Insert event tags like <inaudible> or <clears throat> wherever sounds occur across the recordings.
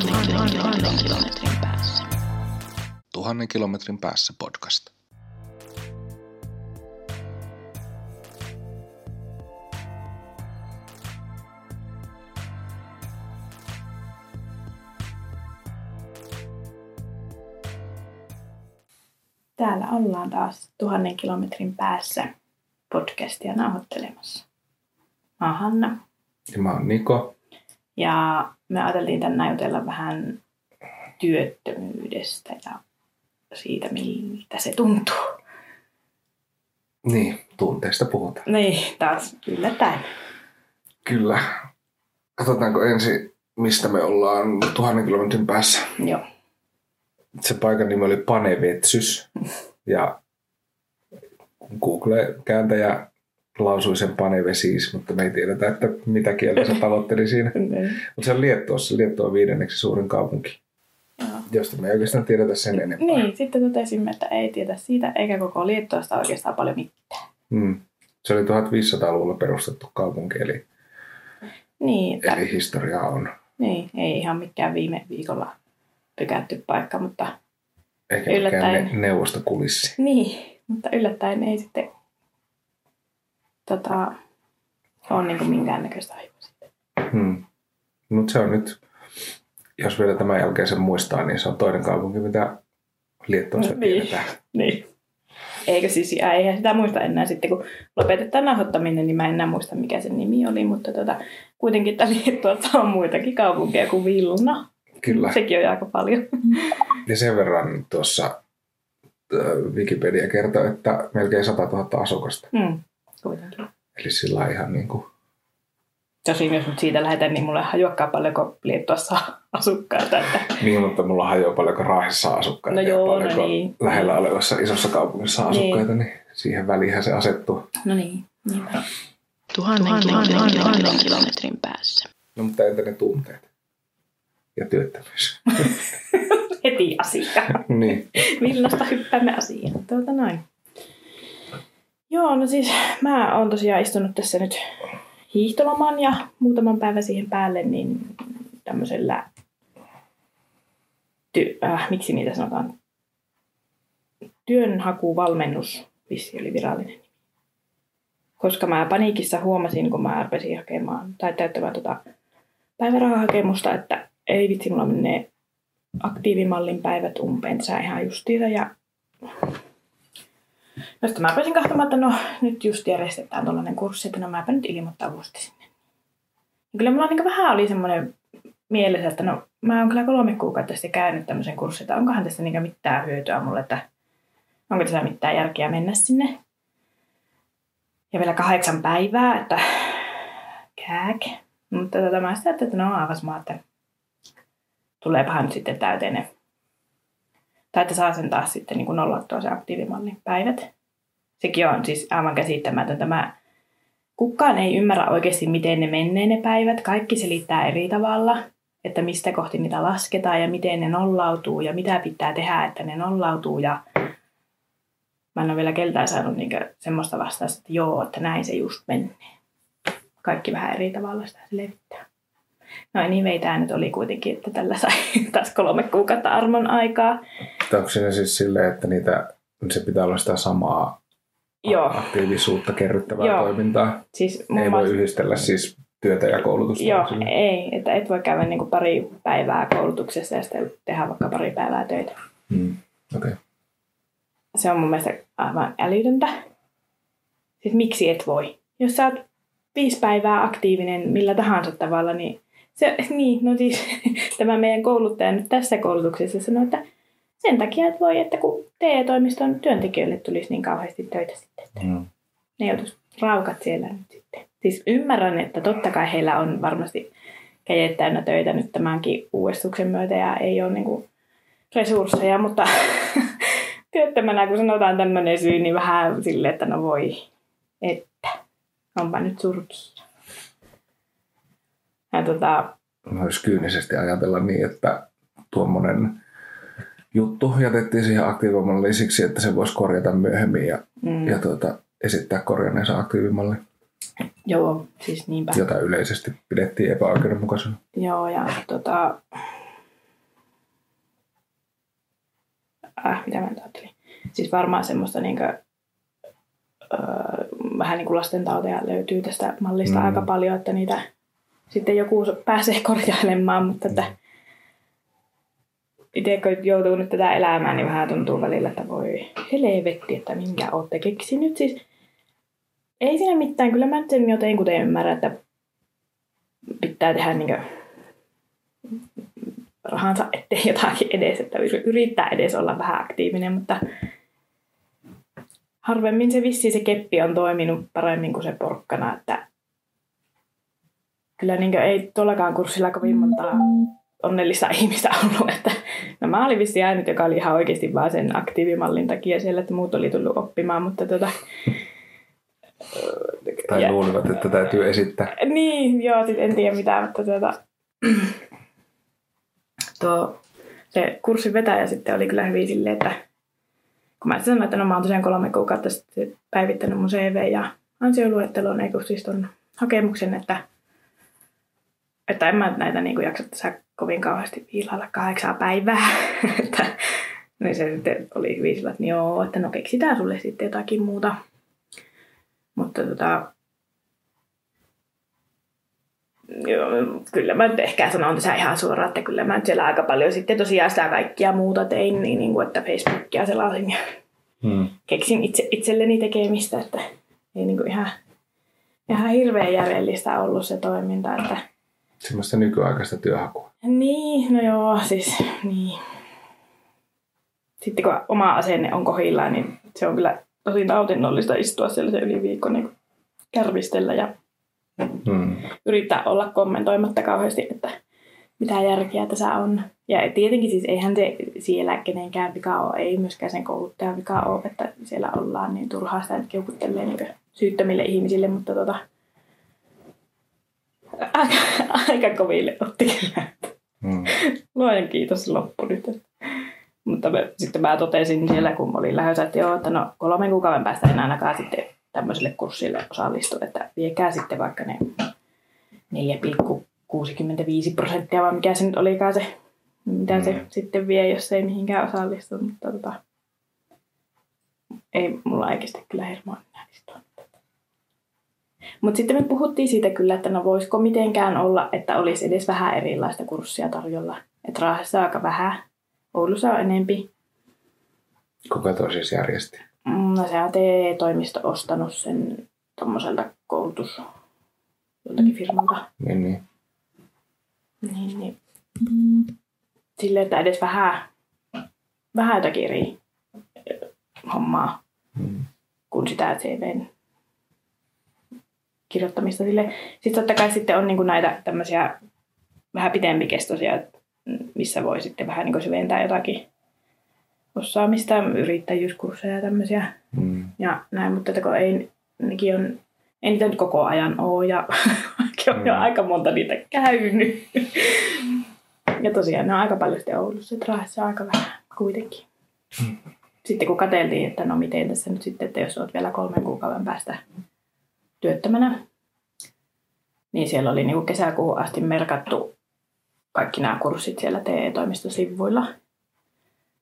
kilometrin päässä. Tuhannen kilometrin päässä podcast. Täällä ollaan taas tuhannen kilometrin päässä podcastia nauhoittelemassa. Mä oon Hanna Ja mä oon Niko. Ja me ajateltiin tänään jutella vähän työttömyydestä ja siitä, miltä se tuntuu. Niin, tunteista puhutaan. Niin, taas yllättäen. Kyllä. Katsotaanko ensin, mistä me ollaan tuhannen kilometrin päässä. Joo. Se paikan nimi oli Panevetsys. <laughs> Ja Google-kääntäjä lausui sen Panevesis, mutta me ei tiedetä, että mitä kieltä se tavoitteli siinä. <laughs> Mutta se on Liettuossa. Liettua on viidenneksi suurin kaupunki, Joo. josta me ei oikeastaan tiedetä sen enempää. Niin, sitten totesimme, että ei tiedä siitä eikä koko Liettuasta oikeastaan paljon mitään. Mm. Se oli 1500-luvulla perustettu kaupunki, eli, Niin, eli historiaa on. niin, ei ihan mikään viime viikolla pykätty paikka, mutta mikään Yllättäen. ne, neuvostokulissi. Niin, mutta yllättäen ei sitten tota, ole niin kuin minkäännäköistä sitten. Hmm. Mutta se on nyt, jos vielä tämän jälkeen sen muistaa, niin se on toinen kaupunki, mitä Liettuassa Niin. tiedetään. <laughs> Niin. Eikö siis, eihän sitä muista enää sitten, kun lopetetaan nauhoittaminen, niin mä en enää muista, mikä sen nimi oli, mutta tota, kuitenkin tämä <laughs> Liettuassa on muitakin kaupunkeja kuin Vilna. Kyllä. Sekin on aika paljon. <laughs> Ja sen verran tuossa Wikipedia kertoo, että melkein 100 000 asukasta. Mm, kuitenkin. Eli sillä on ihan niin kuin, Tosin jos nyt siitä lähdetään, niin mulle ei hajuakaan paljonko Liettuassa on <laughs> asukkaita. Että, niin, mutta mulla hajoaa paljonko Raahessa asukkaita No ja joo, no paljonko niin. lähellä olevassa isossa kaupungissa Niin. asukkaita, niin siihen väliin se asettuu. no niin, niinpä. Tuhannen kilometrin, kilometrin päässä. No mutta entä ne tunteet? Ja työttömyys. <laughs> Heti asiaan. <laughs> niin. Vilnasta hyppäämme asiaan. Tuota noin. Joo, no siis <laughs> mä oon tosiaan istunut tässä nyt hiihtoloman ja muutaman päivän siihen päälle, niin tämmöisellä, ty, äh, miksi niitä sanotaan, työnhakuvalmennus, vissi oli virallinen. Koska mä paniikissa huomasin, kun mä arpesin hakemaan tai täyttämään tota päivärahahakemusta, että ei vitsi, mulla menee aktiivimallin päivät umpeen tässä ihan justiinsa. Ja no sitten mä rupesin katsomaan, että no nyt just järjestetään tuollainen kurssi, että no mäpä nyt ilmoittaudusti sinne. Ja kyllä mulla niin vähän oli semmoinen mielessä, että no mä oon kyllä kolme kuukautta sitten käynyt tämmöisen kurssin, että onkohan tästä niin mitään hyötyä mulle, että onko tässä mitään järkeä mennä sinne. Ja vielä kahdeksan päivää, että kääk. Mutta tota, mä sitten ajattelin, että no aavas mä, että tuleepahan nyt sitten täyteen ne. Tai että saa sen taas sitten niin nollattua se aktiivimallin päivät. Sekin on siis aivan käsittämätöntä. Mä, kukaan ei ymmärrä oikeasti, miten ne menee ne päivät. Kaikki selittää eri tavalla, että mistä kohti niitä lasketaan ja miten ne nollautuu ja mitä pitää tehdä, että ne nollautuu. Ja mä en ole vielä keltään saanut niin semmoista vastausta, että joo, että näin se just menee. Kaikki vähän eri tavalla sitä levittää. No anyway, tämä nyt oli kuitenkin, että tällä sai <laughs> taas kolme kuukautta armon aikaa. Onko siinä siis silleen, että niitä, se pitää olla sitä samaa Joo, aktiivisuutta kerryttävää Joo. toimintaa? siis Ei voi muassa, yhdistellä siis työtä ja koulutusta. joo, ei, että et voi käydä niin pari päivää koulutuksessa ja sitten tehdä vaikka pari päivää töitä. Mm. Okei. Okay. Se on mun mielestä aivan älytöntä. Siis miksi et voi? Jos sä oot viisi päivää aktiivinen millä tahansa tavalla, niin se, <laughs> niin, no siis <laughs> tämä meidän kouluttaja nyt tässä koulutuksessa sanoi, että sen takia et voi, että kun TE-toimiston työntekijöille tulisi niin kauheasti töitä sitten, että Mm. ne joutuisi raukat siellä nyt sitten. Siis ymmärrän, että totta kai heillä on varmasti kädet täynnä töitä nyt tämänkin uudistuksen myötä ja ei ole niinku resursseja, mutta <laughs> työttömänä kun sanotaan tämmöinen syy, niin vähän silleen, että no voi, että onpa nyt surkia. Ja tota, Voisi kyynisesti ajatella niin, että tuommoinen juttu jätettiin siihen aktiivimalliin siksi, että se voisi korjata myöhemmin ja, mm. ja tuota, esittää korjanneensa aktiivimalli. Joo, siis niinpä. Jota yleisesti pidettiin epäoikeudenmukaisena. Joo, ja tota... Äh, mitä mä ajattelin? Siis varmaan semmoista niinkö, öö, vähän niin kuin lastentauteja löytyy tästä mallista mm. aika paljon, että niitä sitten joku pääsee <laughs> korjailemaan, mutta että. Mm itse kun joutuu nyt tätä elämään, niin vähän tuntuu välillä, että voi helvetti, että minkä olette keksinyt. Siis ei siinä mitään, kyllä mä nyt sen joten kuten ymmärrän, että pitää tehdä niin rahansa eteen jotakin edes, että yrittää edes olla vähän aktiivinen, mutta harvemmin se vissi se keppi on toiminut paremmin kuin se porkkana, että kyllä niin ei tuollakaan kurssilla kovin montaa onnellista <laughs> ihmistä ollut, että no mä olin vissi ainut, joka oli ihan oikeasti vaan sen aktiivimallin takia siellä, että muut oli tullut oppimaan, mutta tota, Tai Ja- luulivat, että täytyy esittää. niin, joo, sit en tiedä mitään, mutta tuota, tuo, se kurssin vetäjä sitten oli kyllä hyvin silleen, että kun mä sanoin, että no mä oon tosiaan kolme kuukautta sitten päivittänyt mun CV ja ansioluettelon, ei kun siis ton hakemuksen, että, että en mä näitä niin jaksa tässä kovin kauheasti viilailla kahdeksaa päivää. <laughs> että, niin se sitten oli hyvin sillä, että joo, että no keksitään sulle sitten jotakin muuta. Mutta tota, Joo, kyllä mä nyt ehkä sanon tässä ihan suoraan, että kyllä mä nyt siellä aika paljon sitten tosiaan sitä kaikkia muuta tein, niin, niin kuin, että Facebookia selasin ja Hmm. keksin itse, itselleni tekemistä, että ei niin kuin ihan, ihan hirveän järjellistä ollut se toiminta, että Semmoista nykyaikaista työhakua. niin, no joo, siis niin. Sitten kun oma asenne on kohillaan, niin se on kyllä tosi nautinnollista istua siellä se yli viikon niin kärvistellä ja Hmm. yrittää olla kommentoimatta kauheasti, että mitä järkeä tässä on. Ja tietenkin siis eihän se siellä kenenkään vika ole, ei myöskään sen kouluttajan vika ole, että siellä ollaan niin turhaa sitä nyt niin syyttömille ihmisille, mutta tota, aika, <laughs> aika koville otti kyllä. Hmm. Luojan kiitos loppu nyt. Mutta mä, sitten mä totesin siellä, kun olin lähdössä, että joo, että no kolmen kuukauden päästä en ainakaan sitten tämmöiselle kurssille osallistu, että viekää sitten vaikka ne 4,65 prosenttia, vai mikä se nyt olikaan se, mitä mm. se Mm. sitten vie, jos ei mihinkään osallistu. Mutta tota, ei mulla oikeasti kyllä hirmoa enää istua. Mutta sitten me puhuttiin siitä kyllä, että no voisiko mitenkään olla, että olisi edes vähän erilaista kurssia tarjolla. Että Raahessa aika vähän, Oulussa on enempi. Kuka toi siis järjesti? Mm, No se on TE-toimisto ostanut sen tuommoiselta koulutus joltakin firmalta. Niin, niin. Niin, niin. Silleen, että edes vähän, vähän jotakin eri hommaa Hmm. kuin sitä CVn kirjoittamista. Sille. Sitten totta kai sitten on niin näitä tämmöisiä vähän pitempikestoisia, missä voi sitten vähän niin syventää jotakin osaamista, yrittäjyyskursseja ja tämmöisiä Hmm. ja näin, mutta kun ei, nekin on, ei niitä nyt koko ajan ole ja <laughs> on jo Mm. aika monta niitä käynyt. <laughs> ja tosiaan ne on aika paljon sitten Oulussa, että Raahessa aika vähän kuitenkin. Sitten kun katseltiin, että no miten tässä nyt sitten, että jos olet vielä kolmen kuukauden päästä työttömänä, niin siellä oli niin kesäkuuhun asti merkattu kaikki nämä kurssit siellä TE-toimistosivuilla.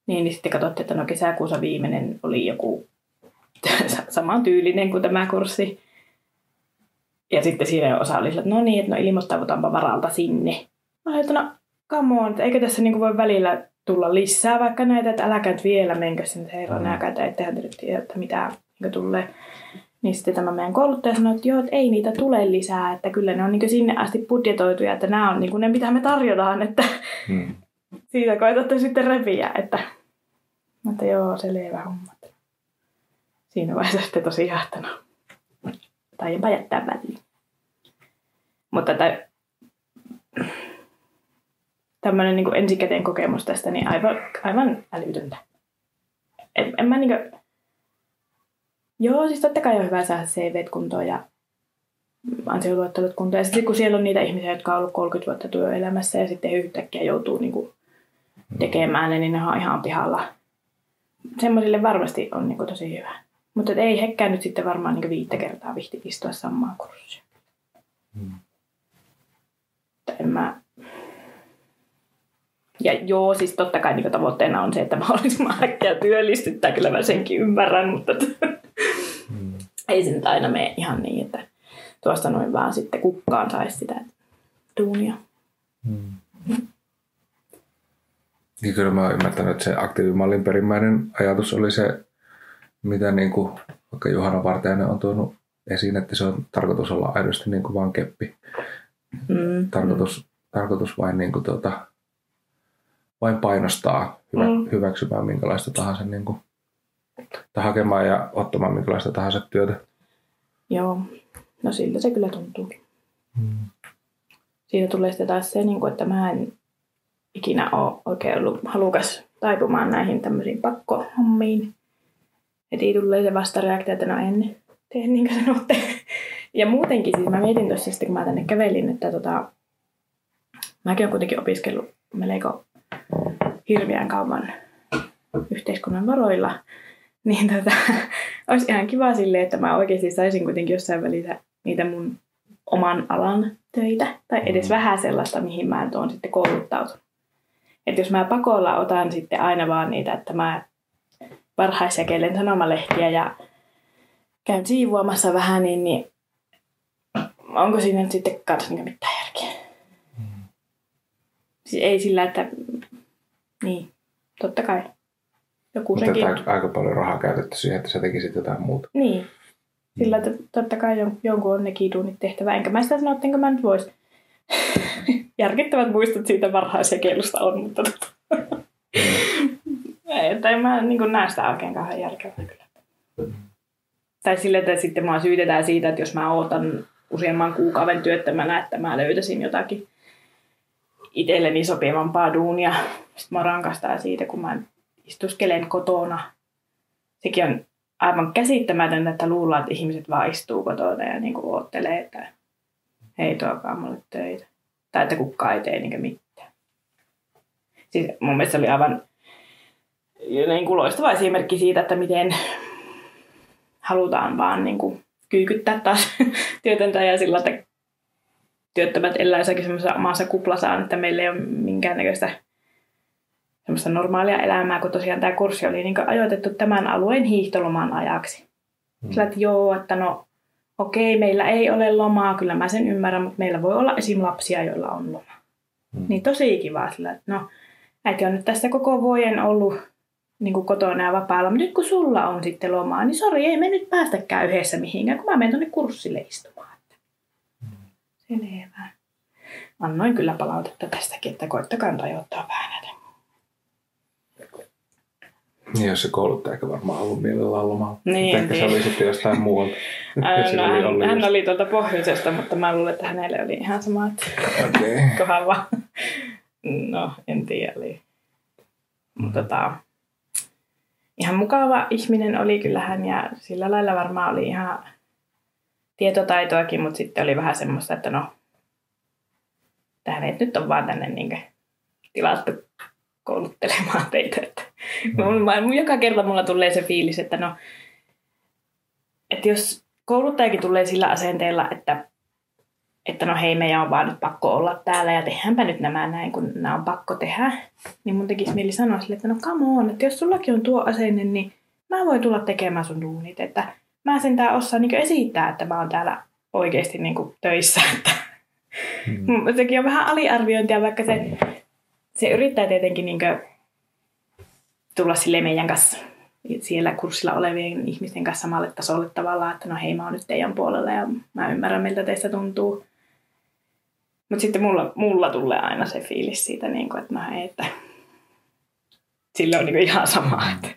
Niin, niin sitten katsottiin, että no kesäkuussa viimeinen oli joku <laughs> saman tyylinen kuin tämä kurssi. Ja sitten siinä osa oli sillä, että no niin, että no ilmoittaudutaanpa varalta sinne. Mä olin, että no come on, että eikö tässä niinku voi välillä tulla lisää vaikka näitä, että äläkä nyt vielä menkö sinne herran Mm. että ettehän te nyt tiedä, että mitä niin tulee. Niin sitten tämä meidän kouluttaja sanoi, että joo, että ei niitä tule lisää, että kyllä ne on niin sinne asti budjetoituja, että nämä on niin ne, mitä me tarjotaan, että Hmm. <laughs> siitä koetatte sitten repiä, että, että joo, selvä homma. Siinä vaiheessa sitten tosiaan, että no, taidanpa jättää väliin. Mutta että, tämmöinen niin ensikäteen kokemus tästä, niin aivan, aivan älytöntä. En, en mä niin kuin, joo, siis totta kai on hyvä saada CVt kuntoon ja ansioluettelut kuntoon. Ja sitten kun siellä on niitä ihmisiä, jotka on ollut 30 vuotta työelämässä ja sitten yhtäkkiä joutuu niin kuin tekemään ne, niin ne on ihan pihalla. Semmoisille varmasti on niin kuin tosi hyvä. Mutta ei hekkään nyt sitten varmaan niin viittä kertaa vihti istua samaan kurssia. Hmm. En mä... Ja joo, siis totta kai niin tavoitteena on se, että mahdollisimman äkkiä työllistyttää, kyllä mä senkin ymmärrän, mutta Mm. Ei se nyt aina mene ihan niin, että tuosta noin vaan sitten kukkaan saisi sitä duunia. Mm. Niin kyllä mä oon ymmärtänyt, että se aktiivimallin perimmäinen ajatus oli se, mitä niin kuin, vaikka Juhana Vartijainen on tuonut esiin, että se on tarkoitus olla aidosti niin kuin vaan keppi. Mm. Tarkoitus, tarkoitus vain, niin kuin tuota, vain painostaa hyvä, Mm. hyväksymään minkälaista tahansa, niin kuin, tai hakemaan ja ottamaan minkälaista tahansa työtä. Joo, no siltä se kyllä tuntuu. Mm. Siitä tulee sitten taas se, niin kuin, että mä en ikinä ole oikein ollut halukas taipumaan näihin tämmöisiin pakkohommiin. Heti tulee se vastareaktio, että no en tee niin kuin sanotte. Ja muutenkin siis mä mietin tuossa sitten, kun mä tänne kävelin, että tota, mäkin olen kuitenkin opiskellut melko hirveän kauan yhteiskunnan varoilla. <laughs> Niin tota, olisi ihan kiva silleen, että mä oikeasti saisin kuitenkin jossain välissä niitä mun oman alan töitä. Tai edes Mm. vähän sellaista, mihin mä nyt oon sitten kouluttautunut. Että jos mä pakolla otan sitten aina vaan niitä, että mä varhaisjakelen sanomalehtiä ja käyn siivoamassa vähän, niin, niin onko siinä nyt sitten kans niin mitään järkeä? Siis ei sillä, että niin, totta kai. Joku Mutta senkin. että aika paljon rahaa käytetty siihen, että sä tekisit jotain muuta. Niin. Sillä, että totta kai jon- jonkun on nekin duunit tehtävä. Enkä mä sitä sano, ettenkö mä nyt vois. <laughs> Järkittävät muistot siitä varhaisjakelusta on, mutta tota. <laughs> ei, että en mä niin näe sitä oikein kauhean järkevää kyllä. Tai sillä, että sitten mua syytetään siitä, että jos mä ootan useamman kuukauden työttömänä, että mä löytäisin jotakin itselleni sopivampaa duunia. Sitten mä rankastaa siitä, kun mä istuskelen kotona. Sekin on aivan käsittämätöntä, että luullaan, että ihmiset vaan istuu kotona ja niin oottelee, että hei tuokaa mulle töitä. Tai että kukaan ei tee niin mitään. Siis mun mielestä oli aivan niin kuin loistava esimerkki siitä, että miten halutaan vaan niin kuin kyykyttää taas <laughs> työtöntä ja sillä, että työttömät elää jossakin semmoisessa omassa kuplassaan, että meillä ei ole minkäännäköistä semmoista normaalia elämää, kun tosiaan tämä kurssi oli niin ajoitettu tämän alueen hiihtoloman ajaksi. Mm. Sillä, että joo, että no okei, meillä ei ole lomaa, kyllä mä sen ymmärrän, mutta meillä voi olla esim. lapsia, joilla on loma. Mm. Niin tosi kiva sillä, että no äiti on nyt tässä koko vuoden ollut niin kuin kotona ja vapaalla, mutta nyt kun sulla on sitten lomaa, niin sori, ei me nyt päästäkään yhdessä mihinkään, kun mä menen tuonne kurssille istumaan. Että Selvä. Annoin kyllä palautetta tästäkin, että koittakaa rajoittaa vähän näitä. Niin, jos se kouluttaja eikä varmaan ollut mielellään lomalla. Niin, Ehkä se niin. oli sitten jostain muualta. Ää, <laughs> No, oli hän, Olli hän just. oli tuolta pohjoisesta, mutta mä luulen, että hänelle oli ihan sama, että Okei. <laughs> kohan vaan. No, en tiedä. Oli. Mutta tota, ihan mukava ihminen oli kyllä hän ja sillä lailla varmaan oli ihan tietotaitoakin, mutta sitten oli vähän semmoista, että no, tähän nyt on vaan tänne niin tilattu kouluttelemaan teitä. Mm. joka kerta mulla tulee se fiilis, että no, että jos kouluttajakin tulee sillä asenteella, että että no hei, meidän on vaan nyt pakko olla täällä ja tehdäänpä nyt nämä näin, kun nämä on pakko tehdä. Niin mun tekisi mieli sanoa sille, että no come on, että jos sullakin on tuo asenne, niin mä voin tulla tekemään sun duunit. Että mä sentään osaan niin esittää, että mä oon täällä oikeasti niin töissä. Että Mm. <laughs> sekin on vähän aliarviointia, vaikka se, se yrittää tietenkin niin tulla sille meidän kanssa siellä kurssilla olevien ihmisten kanssa samalle tasolle tavallaan, että no hei mä oon nyt teidän puolella ja mä ymmärrän miltä teistä tuntuu. Mutta sitten mulla, mulla tulee aina se fiilis siitä, niin kuin, että no hei, että sillä on niin ihan sama, että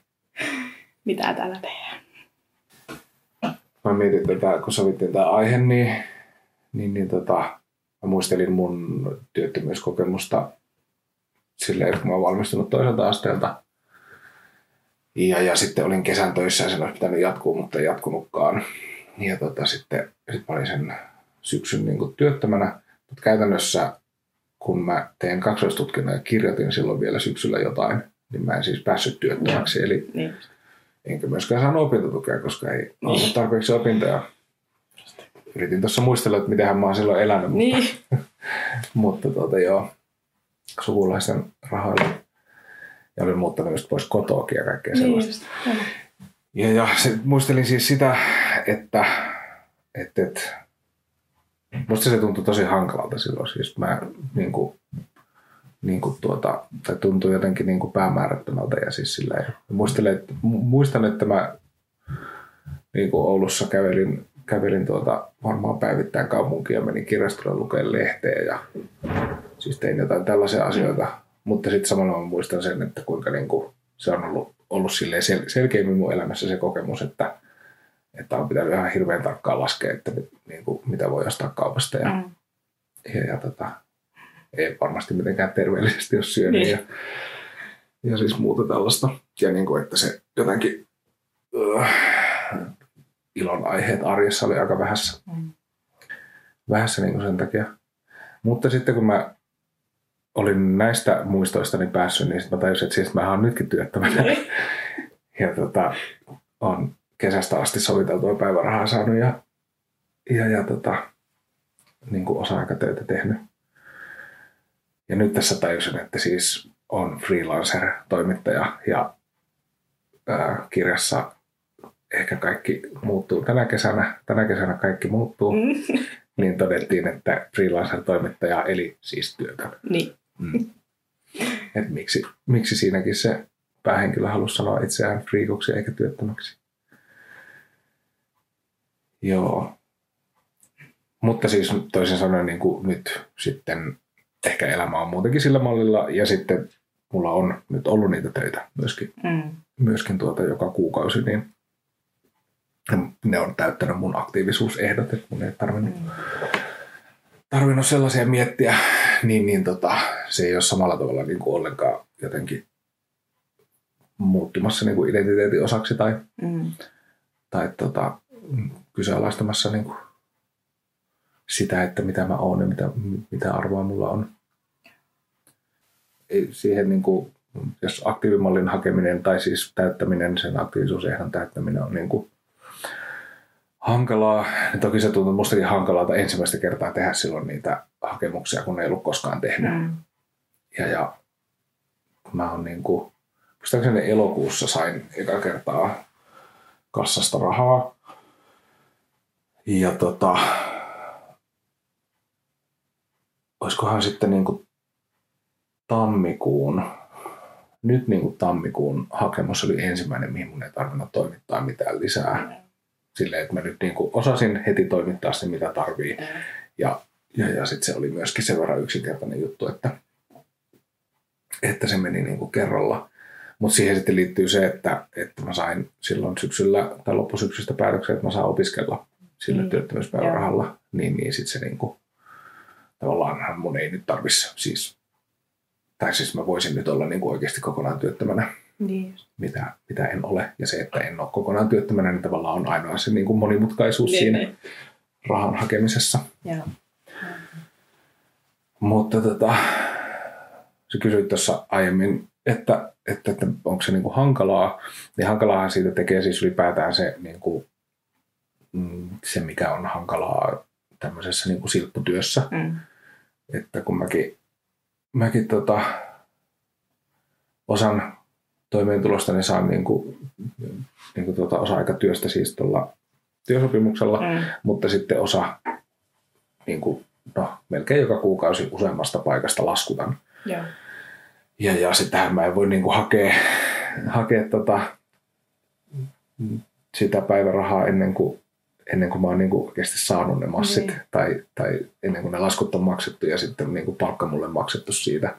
mitä täällä tehdään. Mä mietin tätä, kun sovittiin tämä aihe, niin, niin, niin tota, mä muistelin mun työttömyyskokemusta silleen, kun mä oon valmistunut toiselta asteelta. Ja, ja sitten olin kesän töissä ja sen olisi pitänyt jatkuu, mutta ei jatkunutkaan. Ja tota, sitten sit mä olin sen syksyn niin kuin työttömänä. Mutta käytännössä, kun mä tein kaksoistutkinnon ja kirjoitin silloin vielä syksyllä jotain, niin mä en siis päässyt työttömäksi. Eli Niin. enkä myöskään saanut opintotukea, koska ei ollut tarpeeksi opintoja. Yritin tuossa muistella, että mitenhän mä oon silloin elänyt, Niin. mutta, <laughs> mutta tuota, joo. sukulaisen rahoilla. Ja olin muuttanut just pois kotoakin ja kaikkea Niin sellaista. joo. Ja, ja se, muistelin siis sitä, että, että, että musta se tuntui tosi hankalalta silloin. Siis mä niin kuin, niin kuin tuota, tai tuntui jotenkin niin kuin päämäärättömältä ja siis sillä ja muistelen, että, mu- muistan, että mä niin kuin Oulussa kävelin, kävelin tuota, varmaan päivittäin kaupunkia ja menin kirjastolle lukemaan lehteä ja siis tein jotain tällaisia asioita. Mutta sitten samalla mä muistan sen, että kuinka niin kuin, se on ollut, ollut silleen sel- selkeimmin mun elämässä se kokemus, että, että on pitänyt ihan hirveän tarkkaan laskea, että niin kuin, mitä voi ostaa kaupasta ja, Mm. ja, ja tota, ei varmasti mitenkään terveellisesti ole syönyt Niin. ja, ja siis muuta tällaista. Ja niin kuin, että se jotenkin uh, ilon aiheet arjessa oli aika vähässä, Mm. vähässä niin kuin sen takia. Mutta sitten kun mä olin näistä muistoistani päässyt, niin sitten mä tajusin, että siis mä oon nytkin työttömänä. Niin. ja tota, on kesästä asti soviteltua päivärahaa saanut ja, ja, ja tota, niin kuin osa-aikatöitä tehnyt. Ja nyt tässä tajusin, että siis on freelancer-toimittaja ja ää, kirjassa ehkä kaikki muuttuu tänä kesänä. Tänä kesänä kaikki muuttuu. Mm. Niin todettiin, että freelancer-toimittaja eli siis työtön. Niin. Mm. Et miksi, miksi siinäkin se päähenkilö halusi sanoa itseään friikoksi eikä työttömäksi. Joo. Mutta siis toisin sanoen niin kuin nyt sitten ehkä elämä on muutenkin sillä mallilla ja sitten mulla on nyt ollut niitä töitä myöskin, Mm. myöskin tuota joka kuukausi, niin ne on täyttänyt mun aktiivisuusehdot, että mun ei tarvinnut Mm. tarvinnut sellaisia miettiä, niin, niin tota, se ei ole samalla tavalla niin kuin ollenkaan jotenkin muuttumassa niin kuin identiteetin osaksi tai, Mm. tai tota, kyseenalaistamassa niin kuin sitä, että mitä mä oon ja mitä, mitä arvoa mulla on. Ei siihen niin kuin, jos aktiivimallin hakeminen tai siis täyttäminen, sen aktiivisuusehdon täyttäminen on niin kuin hankalaa. Ja toki se tuntuu mustakin hankalalta ensimmäistä kertaa tehdä silloin niitä hakemuksia, kun ei ollut koskaan tehnyt. Mm. Ja, ja mä oon niin kuin, muistaakseni elokuussa sain eka kertaa kassasta rahaa. Ja tota, olisikohan sitten niin kuin tammikuun, nyt niin kuin tammikuun hakemus oli ensimmäinen, mihin mun ei tarvinnut toimittaa mitään lisää. Silleen, että mä nyt niin kuin osasin heti toimittaa se, mitä tarvii. Ja, ja, ja sitten se oli myöskin sen verran yksinkertainen juttu, että, että se meni niin kuin kerralla. Mutta siihen sitten liittyy se, että, että mä sain silloin syksyllä tai loppusyksystä päätöksen, että mä saan opiskella sillä Niin. työttömyyspäivärahalla. Niin, niin sitten se niin kuin, tavallaan mun ei nyt tarvitsisi siis, tai siis mä voisin nyt olla niin kuin oikeasti kokonaan työttömänä Niin. mitä, mitä en ole. Ja se, että en ole kokonaan työttömänä, niin tavallaan on ainoa se niin kuin monimutkaisuus Niin, siinä niin. rahan hakemisessa. Joo. Mutta tota, sä kysyit tuossa aiemmin, että, että, että onko se niin kuin hankalaa. Niin hankalaahan siitä tekee siis ylipäätään se, niin kuin, mm, se mikä on hankalaa tämmöisessä niin kuin silpputyössä. Mm. Että kun mäkin, mäkin tota, osan toimeentulosta niin saan niin kuin, niin kuin tuota osa-aikatyöstä siis tuolla työsopimuksella, Mm. mutta sitten osa niin kuin, no, melkein joka kuukausi useammasta paikasta laskutan. Joo. Ja, ja sitähän mä en voi niin kuin hakea, hakea tota, sitä päivärahaa ennen kuin, ennen kuin mä oon niin kuin oikeasti saanut ne massit. Niin. Tai, tai ennen kuin ne laskut on maksettu ja sitten niin kuin palkka mulle maksettu siitä,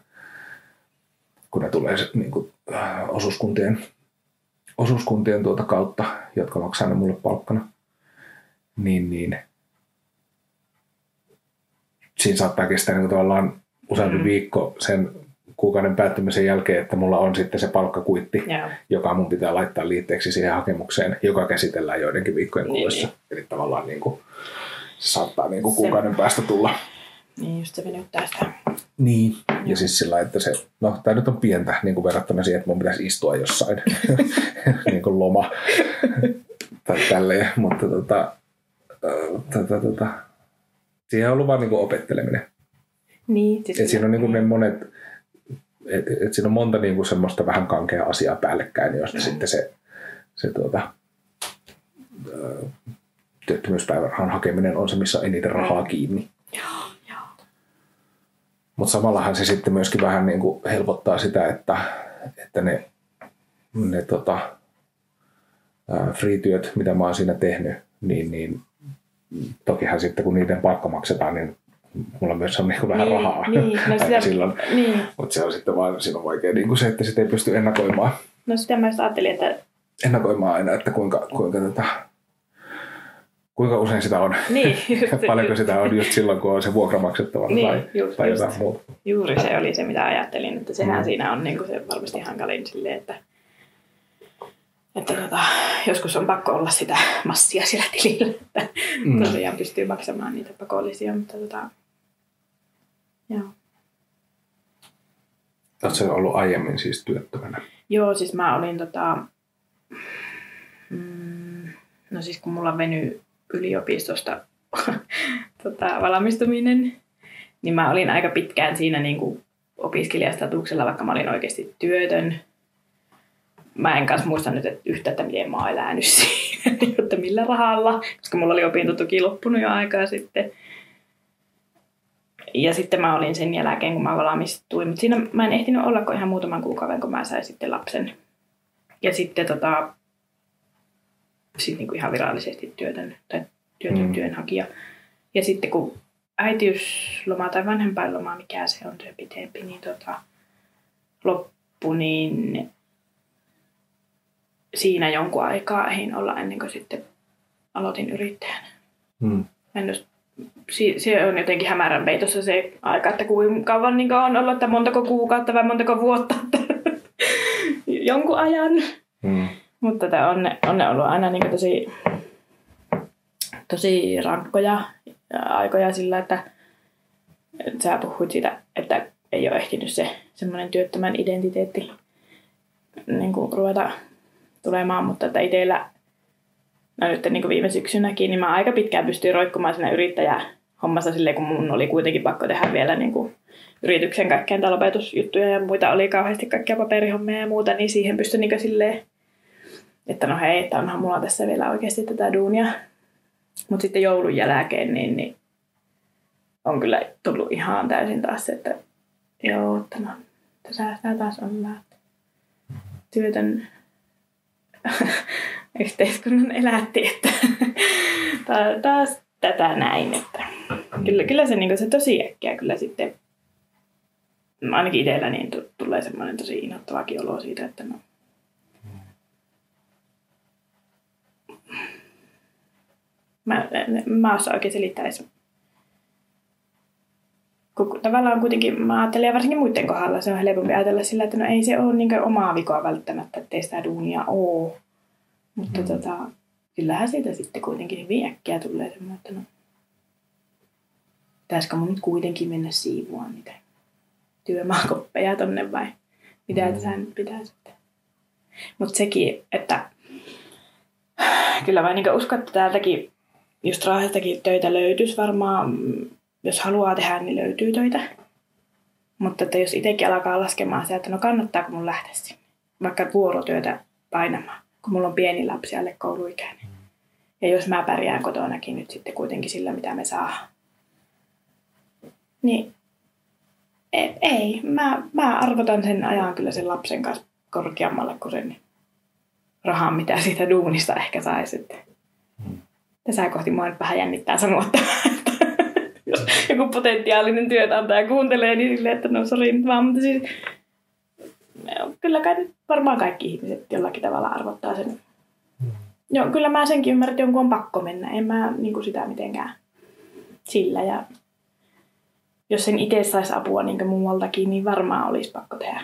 kun ne tulee niin kuin, äh, osuuskuntien, osuuskuntien tuota kautta, jotka maksaa ne mulle palkkana. Niin, niin siinä saattaa kestää niin kuin tavallaan useampi Mm. viikko sen kuukauden päättymisen jälkeen, että mulla on sitten se palkkakuitti, Joo. joka mun pitää laittaa liitteeksi siihen hakemukseen, joka käsitellään joidenkin viikkojen Niin, kuluessa. niin. Eli tavallaan niin kuin, se saattaa niin kuin Se- kuukauden päästä tulla. Niin just se venyttää sitä. Niin. Ja siis sillä että se, no tämä nyt on pientä niin kuin verrattuna siihen, että mun pitäisi istua jossain <laughs> niin kuin loma tai tälleen, mutta tota, tota, tota, siihen on ollut vaan niin kuin opetteleminen. Niin. Siis Et siinä on niin kuin ne monet et, et siinä on monta niin kuin semmoista vähän kankea asiaa päällekkäin, josta Mm. sitten se, se tuota, työttömyyspäivärahan hakeminen on se, missä on eniten rahaa Mm. kiinni. Mutta samallahan se sitten myöskin vähän niin kuin helpottaa sitä, että, että ne, ne tota, free-työt, mitä mä oon siinä tehnyt, niin, niin tokihan sitten kun niiden palkka maksetaan, niin mulla myös on niin kuin vähän niin, rahaa Niin, no <laughs> sitä, silloin. niin. Mutta se on sitten vaan siinä on vaikea niin kuin se, että sitä ei pysty ennakoimaan, No sitä mä just ajattelin, että ennakoimaan aina, että kuinka, kuinka, tota, kuinka usein sitä on. niin, <laughs> just, paljonko sitä on just silloin, kun on se vuokra maksettavana Niin, tai, just, tai just. jotain muuta. juuri se oli se, mitä ajattelin, että sehän Mm. siinä on niin kuin se varmasti hankalin silleen, että, että tota, joskus on pakko olla sitä massia siellä tilillä, että mm. tosiaan pystyy maksamaan niitä pakollisia, mutta tota, joo. Oletko ollut aiemmin siis työttömänä? Joo, siis mä olin tota, mm, no siis kun mulla venyy yliopistosta <laughs> tota, valmistuminen, niin mä olin aika pitkään siinä niin kuin opiskelijastatuksella, vaikka mä olin oikeasti työtön. Mä en kanssa muista nyt että yhtä, että miten mä oon elänyt <laughs> siinä, että millä rahalla, koska mulla oli opintotuki loppunut jo aikaa sitten. Ja sitten mä olin sen jälkeen, kun mä valmistuin. Mutta siinä mä en ehtinyt olla kuin ihan muutaman kuukauden, kun mä sain sitten lapsen. Ja sitten tota, sit niinku ihan virallisesti työtön, tai työtön Mm. työnhakija. Ja sitten kun äitiysloma tai vanhempainloma, mikä se on työ pitempi, niin tota, loppu, niin siinä jonkun aikaa ehdin olla ennen kuin sitten aloitin yrittäjänä. Mm. En jos, si, se on jotenkin hämärän peitossa se aika, että kuinka kauan niin on ollut, että montako kuukautta vai montako vuotta, että <laughs> jonkun ajan. Mm. Mutta tämä on, on ne ollut aina niin tosi, tosi rankkoja aikoja sillä, että, että sä puhuit siitä, että ei ole ehtinyt se semmoinen työttömän identiteetti niin kuin ruveta tulemaan, mutta että itsellä no nyt niin viime syksynäkin, niin mä aika pitkään pystyin roikkumaan siinä yrittäjähommassa silleen, kun mun oli kuitenkin pakko tehdä vielä niin kuin yrityksen kaikkea niitä lopetusjuttuja ja muita oli kauheasti kaikkia paperihommia ja muuta, niin siihen pystyi niin silleen, että no hei, että onhan mulla tässä vielä oikeasti tätä duunia. Mutta sitten joulun jälkeen niin, niin on kyllä tullut ihan täysin taas se, että joo, että no, tässä taas on että työtön <laughs> yhteiskunnan elätti, että <laughs> ta- taas tätä näin, että kyllä, kyllä se, niin se tosi äkkiä kyllä sitten ainakin itsellä niin tu- tulee semmoinen tosi innoittavakin olo siitä, että no, Mä, mä osaa oikein selittää edes. Kun tavallaan kuitenkin, mä ajattelen ja varsinkin muiden kohdalla, se on helpompi ajatella sillä, että no ei se ole niin omaa vikoa välttämättä, ettei sitä duunia ole. Mutta mm. tota, kyllähän siitä sitten kuitenkin hyvin äkkiä tulee semmoinen, että no, pitäisikö mun nyt kuitenkin mennä siivoamaan niitä työmaakoppeja tonne vai mitä mm. tässä nyt pitää sitten. Mutta sekin, että kyllä mä niin uskon, että täältäkin just Raahestakin töitä löytyisi varmaan, jos haluaa tehdä, niin löytyy töitä. Mutta että jos itsekin alkaa laskemaan sieltä, että no kannattaako mun lähteä sinne, vaikka vuorotyötä painamaan, kun mulla on pieni lapsi alle kouluikäinen. Ja jos mä pärjään kotonakin nyt sitten kuitenkin sillä, mitä me saa, niin ei, ei. Mä, mä arvotan sen ajan kyllä sen lapsen kanssa korkeammalle kuin sen rahan, mitä siitä duunista ehkä saisi. Että tässä kohti mua nyt vähän jännittää sanoa <laughs> jos joku potentiaalinen työnantaja kuuntelee, niin silleen, että no sori nyt vaan, mutta siis kyllä kai nyt varmaan kaikki ihmiset jollakin tavalla arvottaa sen. Joo, kyllä mä senkin ymmärrän, että jonkun on pakko mennä. En mä niin kuin sitä mitenkään sillä. Ja jos sen itse saisi apua niin muualtakin, niin varmaan olisi pakko tehdä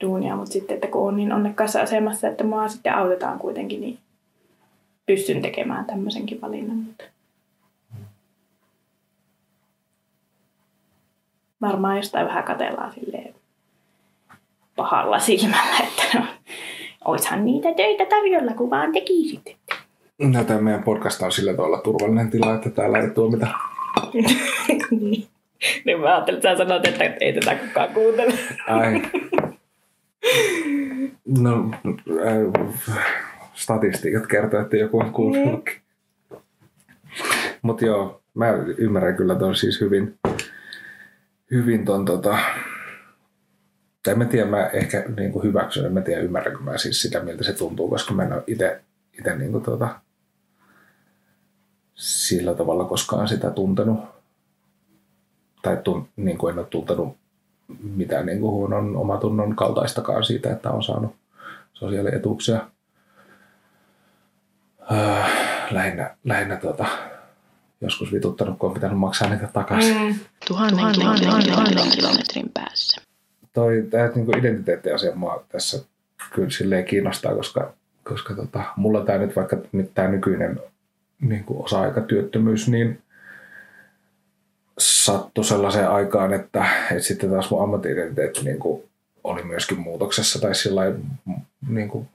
duunia. Mutta sitten, että kun on niin onnekkaassa asemassa, että mua sitten autetaan kuitenkin, niin pystyn tekemään tämmöisenkin valinnan. Mutta varmaan jostain vähän katellaan silleen pahalla silmällä, että no, oishan niitä töitä tarjolla, kun vaan tekisit. No, tämä meidän podcast on sillä tavalla turvallinen tila, että täällä ei tuomita <laughs> niin. niin mä ajattelin, että sä sanoit, että ei tätä kukaan kuuntele. Ai. No, äh, statistiikat kertoo, että joku on kuunnellutkin. Mutta joo, mä ymmärrän kyllä ton siis hyvin, hyvin ton tota, tai mä tiedän, mä ehkä niin kuin hyväksyn, en mä tiedä ymmärränkö mä siis sitä, miltä se tuntuu, koska mä en ole itse, itse niin kuin tota, sillä tavalla koskaan sitä tuntenut. Tai tun, niin kuin en ole tuntenut mitään niin kuin huonon omatunnon kaltaistakaan siitä, että on saanut sosiaalietuuksia. Öö, lähinnä, lähinnä tota, joskus vituttanut, kun on pitänyt maksaa niitä takaisin. Mm. Tuhannen, tuhannen, tuhannen, tuhannen kilometrin päässä. Toi tämä niin identiteettiasia mua tässä kyllä silleen kiinnostaa, koska, koska tota, mulla tämä nyt vaikka tämä nykyinen niin kuin osa-aikatyöttömyys, niin sattui sellaiseen aikaan, että, että sitten taas mun ammatti-identiteetti niin kuin oli myöskin muutoksessa tai sillä niin kuin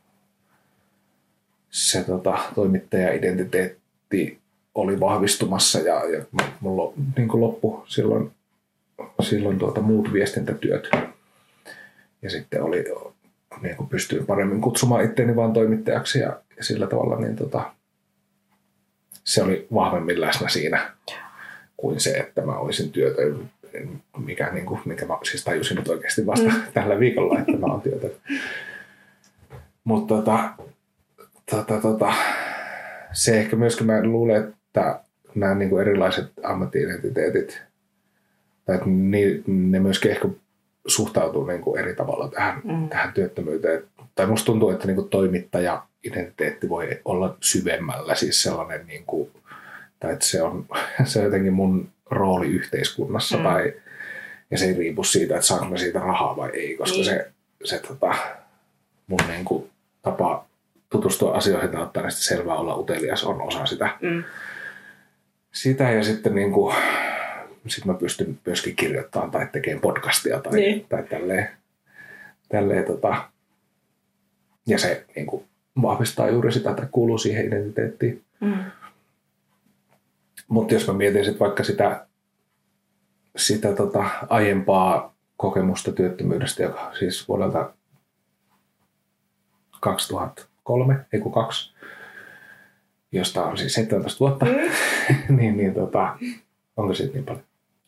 se tota, toimittaja-identiteetti oli vahvistumassa ja, ja mulla niin kuin loppu silloin, silloin tuota, muut viestintätyöt. Ja sitten oli, niin kuin pystyin paremmin kutsumaan itteeni vaan toimittajaksi ja, ja sillä tavalla niin tota, se oli vahvemmin läsnä siinä kuin se, että mä olisin työtä, mikä, niin kuin, mikä mä siis tajusin nyt oikeasti vasta mm. <laughs> tällä viikolla, että mä oon työtä. Mutta tota, tota, tota, se ehkä myöskin mä luulen, että nämä niin kuin erilaiset ammattiidentiteetit, tai että ne myöskin ehkä suhtautuu niin kuin eri tavalla tähän, mm. tähän työttömyyteen. Tai musta tuntuu, että niin kuin toimittaja identiteetti voi olla syvemmällä, siis sellainen, niin kuin, tai että se on, <laughs> se on jotenkin mun rooli yhteiskunnassa, mm. tai, ja se ei riipu siitä, että saanko mä siitä rahaa vai ei, koska niin. se, se tota, mun niin kuin, tapa tutustua asioihin ja ottaa näistä selvää olla utelias on osa sitä. Mm. Sitä ja sitten niin kuin, sit mä pystyn myöskin kirjoittamaan tai tekemään podcastia tai, niin. tai tälleen, tälleen tota, ja se niin kuin, vahvistaa juuri sitä, että kuuluu siihen identiteettiin. Mm. Mutta jos mä mietin sit vaikka sitä, sitä tota, aiempaa kokemusta työttömyydestä, joka siis vuodelta 2003, ei kun kaksi, josta on siis 17 vuotta, mm. <laughs> niin, niin tota, onko siitä niin paljon?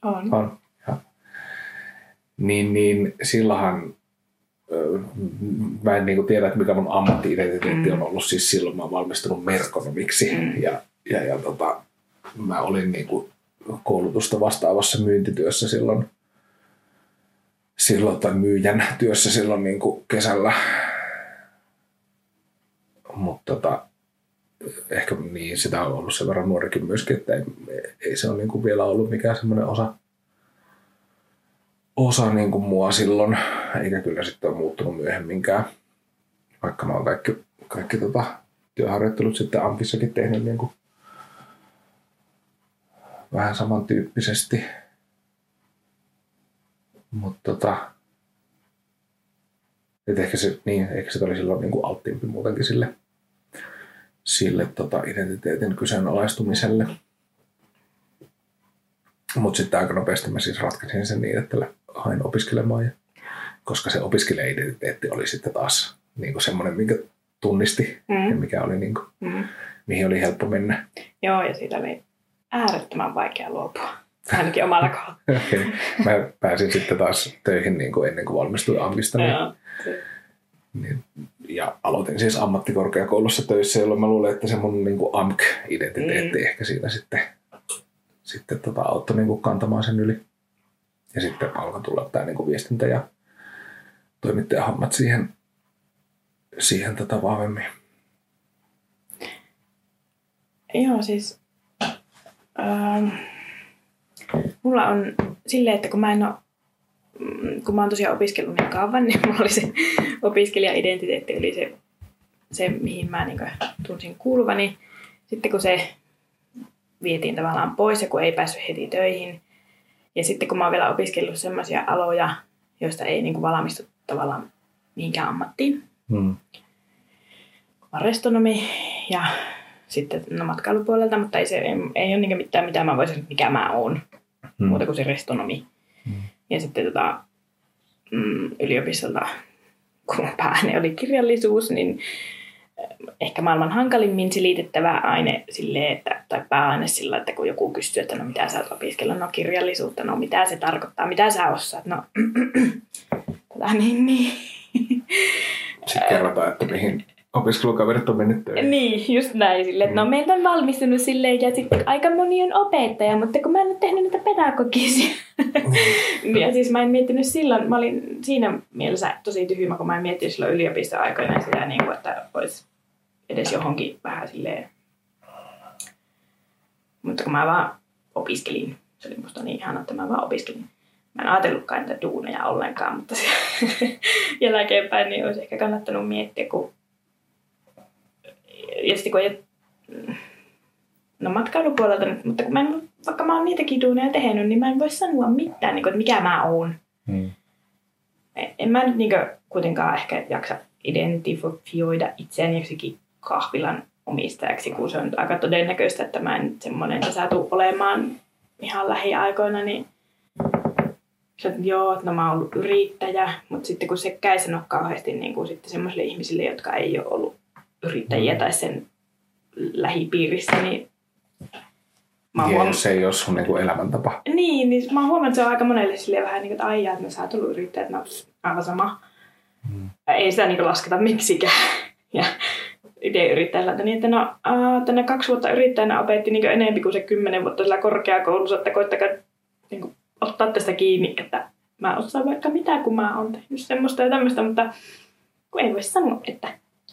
On. On, ja. Niin, niin silloinhan mä en niin kuin tiedä, että mikä mun ammatti-identiteetti mm. on ollut. Siis silloin mä oon valmistunut merkonomiksi mm. ja, ja, ja tota, mä olin niin kuin koulutusta vastaavassa myyntityössä silloin, silloin tai myyjän työssä silloin niin kuin kesällä. Mutta tota, ehkä niin, sitä on ollut sen verran nuorikin myöskin, että ei, ei se ole niin kuin vielä ollut mikään semmoinen osa, osa niin kuin mua silloin, eikä kyllä sitten ole muuttunut myöhemminkään. Vaikka mä oon kaikki, kaikki tota, työharjoittelut sitten Ampissakin tehnyt niin kuin vähän samantyyppisesti. Mutta tota, et ehkä se, niin, ehkä se oli silloin niin kuin alttiimpi muutenkin sille, sille tota identiteetin kyseenalaistumiselle. Mutta sitten aika nopeasti mä siis ratkaisin sen niin, että hain opiskelemaan. Ja, koska se opiskelija-identiteetti oli sitten taas niin semmoinen, minkä tunnisti mm. ja mikä oli niin kuin, mm. mihin oli helppo mennä. Joo, ja siitä oli äärettömän vaikea luopua. Ainakin omalla kohdalla. <laughs> okay. Mä pääsin sitten taas töihin niin kuin ennen kuin valmistuin Ampista. Niin, niin, ja aloitin siis ammattikorkeakoulussa töissä, jolloin mä luulen, että se mun niin kuin AMK-identiteetti mm. ehkä siinä sitten, sitten tota, auttoi niin kuin kantamaan sen yli. Ja sitten alkoi tulla tämä niin kuin viestintä ja toimittajahammat siihen, siihen tota vahvemmin. Joo, siis ähm, mulla on silleen, että kun mä en ole, kun mä oon tosiaan opiskellut niin kauan, niin <laughs> mulla oli se opiskelija-identiteetti, oli se, se mihin mä niin tunsin kuuluvani. Sitten kun se vietiin tavallaan pois ja kun ei päässyt heti töihin, ja sitten kun mä oon vielä opiskellut sellaisia aloja, joista ei niin valmistu tavallaan mihinkään ammattiin. Hmm. Restonomi ja sitten no matkailupuolelta, mutta ei, se, ei, ei ole niin mitään, mitä mä voisin, mikä mä oon. mm. muuta kuin se restonomi. Ja sitten tota, mm, yliopistolta, kun pääne oli kirjallisuus, niin ehkä maailman hankalimmin selitettävä aine sille, että, tai pääaine sillä, että kun joku kysyy, että no mitä sä oot opiskella, no kirjallisuutta, no mitä se tarkoittaa, mitä sä osaat, no <clears throat> <clears throat> tota, niin, niin. Sitten kerrotaan, että mihin opiskelukaverit on mennyt töihin. Niin, just näin. Sille, että no mm. meiltä on valmistunut silleen ja sitten aika moni on opettaja, mutta kun mä en ole tehnyt niitä pedagogisia. Mm. <laughs> ja siis mä en miettinyt silloin, mä olin siinä mielessä tosi tyhmä, kun mä en miettinyt silloin yliopisto-aikoina sitä, niin kuin, että olisi edes johonkin vähän silleen. Mutta kun mä vaan opiskelin, se oli musta niin ihana, että mä vaan opiskelin. Mä en ajatellutkaan niitä duuneja ollenkaan, mutta <laughs> jälkeenpäin niin olisi ehkä kannattanut miettiä, kun ja sitten kun ei, no matkailupuolelta nyt, mutta kun mä en, vaikka mä oon niitäkin duuneja tehnyt, niin mä en voi sanoa mitään, niin kuin, että mikä mä oon. Hmm. En mä nyt niin kuin, kuitenkaan ehkä jaksa identifioida itseäni joksikin kahvilan omistajaksi, kun se on aika todennäköistä, että mä en semmoinen tässä tuu olemaan ihan lähiaikoina, niin se, että joo, että no mä oon ollut yrittäjä, mutta sitten kun se käy sanoa kauheasti niin kuin sitten semmoisille ihmisille, jotka ei ole ollut yrittäjiä mm. tai sen lähipiirissä, niin Mä oon huomannut, se ei ole sun niin elämäntapa. Niin, niin mä oon huomannut, että se on aika monelle silleen vähän niin kuin, että aijaa, että sä oot ollut yrittäjä, että no, aivan sama. Mm. Ei sitä niin lasketa miksikään. Ja itse yrittäjällä, niin että no, tänne kaksi vuotta yrittäjänä opetti niin enemmän kuin se kymmenen vuotta sillä korkeakoulussa, että koittakaa niin kuin, ottaa tästä kiinni, että mä osaan vaikka mitä, kun mä oon tehnyt semmoista ja tämmöistä, mutta kun ei voi sanoa, että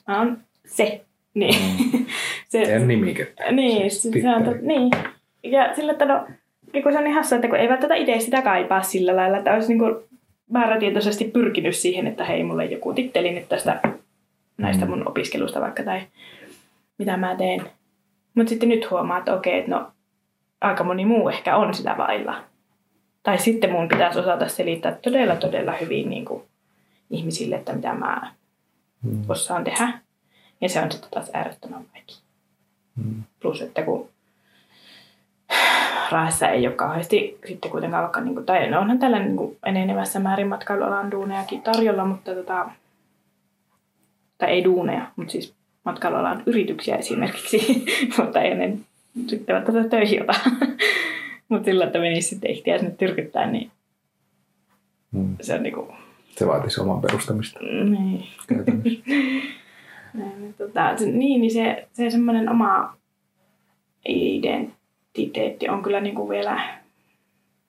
mä oon se. Niin. Mm. <laughs> se, Sen nimikettä. Niin, se, se on, tot, niin. Ja sillä, että no, niin kun se on niin hassu, että kun ei välttämättä itse sitä kaipaa sillä lailla, että olisi niin kuin määrätietoisesti pyrkinyt siihen, että hei, mulle joku titteli nyt tästä näistä mm. mun opiskelusta vaikka tai mitä mä teen. Mutta sitten nyt huomaa, että okei, että no aika moni muu ehkä on sitä vailla. Tai sitten mun pitäisi osata selittää todella, todella hyvin niin kuin ihmisille, että mitä mä mm. osaan tehdä. Ja se on sitten taas äärettömän vaikea. Mm. Plus, että kun Raahessa ei ole kauheasti sitten kuitenkaan vaikka, niin kuin, tai no onhan tällä niin kuin enenevässä määrin matkailualan duunejakin tarjolla, mutta tota, tai ei duuneja, mutta siis matkailualan yrityksiä esimerkiksi, <laughs> mutta ei ne sitten tätä töihin ota. <laughs> mutta sillä, että menisi sitten ehtiä sinne tyrkyttää, niin mm. se on niinku... Se vaatisi oman perustamista. Niin. <laughs> tota, niin, niin se, se semmoinen oma identiteetti on kyllä niin kuin vielä,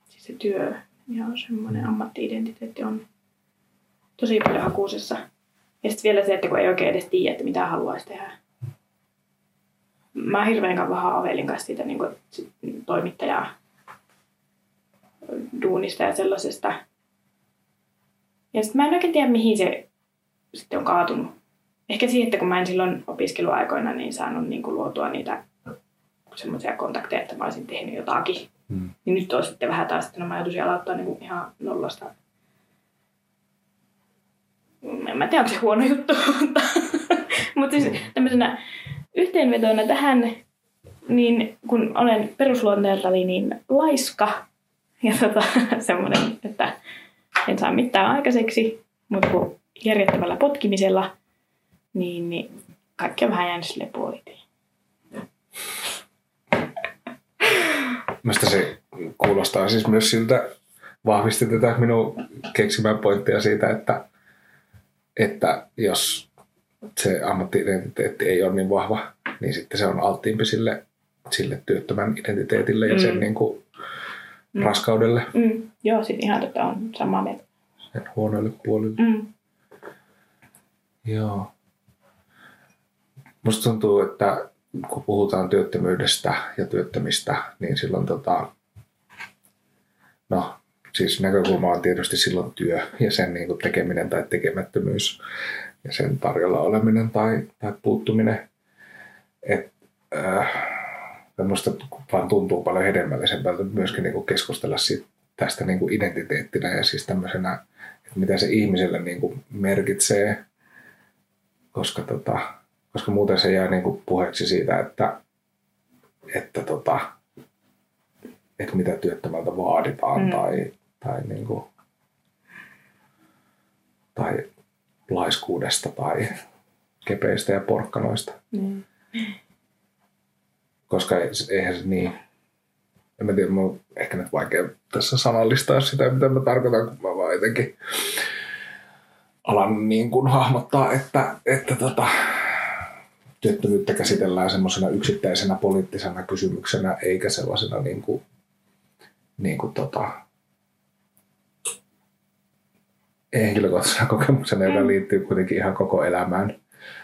siis se työ ja semmoinen ammatti-identiteetti on tosi paljon hakuisessa. Ja sitten vielä se, että kun ei oikein edes tiedä, että mitä haluaisi tehdä. Mä hirveän kauan haaveilin kanssa siitä niin kuin, toimittajaa duunista ja sellaisesta. Ja sitten mä en oikein tiedä, mihin se sitten on kaatunut ehkä siihen, että kun mä en silloin opiskeluaikoina niin saanut niin kuin luotua niitä semmoisia kontakteja, että mä olisin tehnyt jotakin. Hmm. Niin nyt on sitten vähän taas, että no mä joutuisin aloittaa niin kuin ihan nollasta. En mä tiedä, onko se huono juttu, <laughs> mutta, mutta siis hmm. tämmöisenä yhteenvetona tähän, niin kun olen perusluonteeltani niin laiska ja tota, <laughs> semmoinen, että en saa mitään aikaiseksi, mutta kun järjettävällä potkimisella – niin, niin kaikki on vähän jäänyt sille puolitiin. Mistä se kuulostaa siis myös siltä, vahvisti tätä minun keksimään pointtia siitä, että, että jos se ammattiidentiteetti ei ole niin vahva, niin sitten se on alttiimpi sille, sille työttömän identiteetille ja sen mm. niin kuin mm. raskaudelle. Mm. Joo, sitten ihan tätä on samaa mieltä. Sen huonoille puolille. Mm. Joo. Musta tuntuu, että kun puhutaan työttömyydestä ja työttömistä, niin silloin tota, no, siis näkökulma on tietysti silloin työ ja sen niin kuin tekeminen tai tekemättömyys ja sen tarjolla oleminen tai, tai puuttuminen. Et, äh, musta vaan tuntuu paljon hedelmällisempältä myöskin niin kuin keskustella siitä, tästä niin kuin identiteettinä ja siis tämmöisenä, että mitä se ihmiselle niin kuin merkitsee, koska tota, koska muuten se jää niin kuin puheeksi siitä, että, että tota, että mitä työttömältä vaaditaan Mm. mm. tai, tai, niin kuin, tai laiskuudesta tai kepeistä ja porkkanoista. Niin. Koska ei- eihän se niin, en mä tiedä, on ehkä nyt vaikea tässä sanallistaa sitä, mitä mä tarkoitan, kun mä vaan jotenkin alan niin kuin hahmottaa, että, että tota, työttömyyttä käsitellään semmoisena yksittäisenä poliittisena kysymyksenä, eikä sellaisena niin kuin, niin kuin tota, henkilökohtaisena kokemuksena, joka Mm. liittyy kuitenkin ihan koko elämään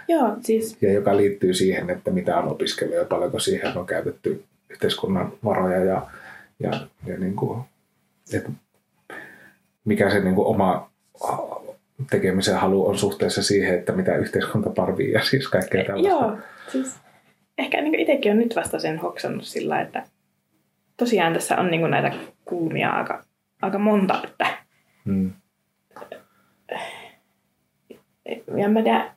Joo, siis ja joka liittyy siihen, että mitä on opiskellut ja paljonko siihen on käytetty yhteiskunnan varoja ja, ja, ja niin kuin, että mikä se niin kuin oma tekemisen halu on suhteessa siihen, että mitä yhteiskunta parvii ja siis kaikkea tällaista. Joo, siis ehkä niin itsekin on nyt vasta sen hoksannut sillä, että tosiaan tässä on niin näitä kulmia aika, aika monta, että Mm. ja mä tiedän,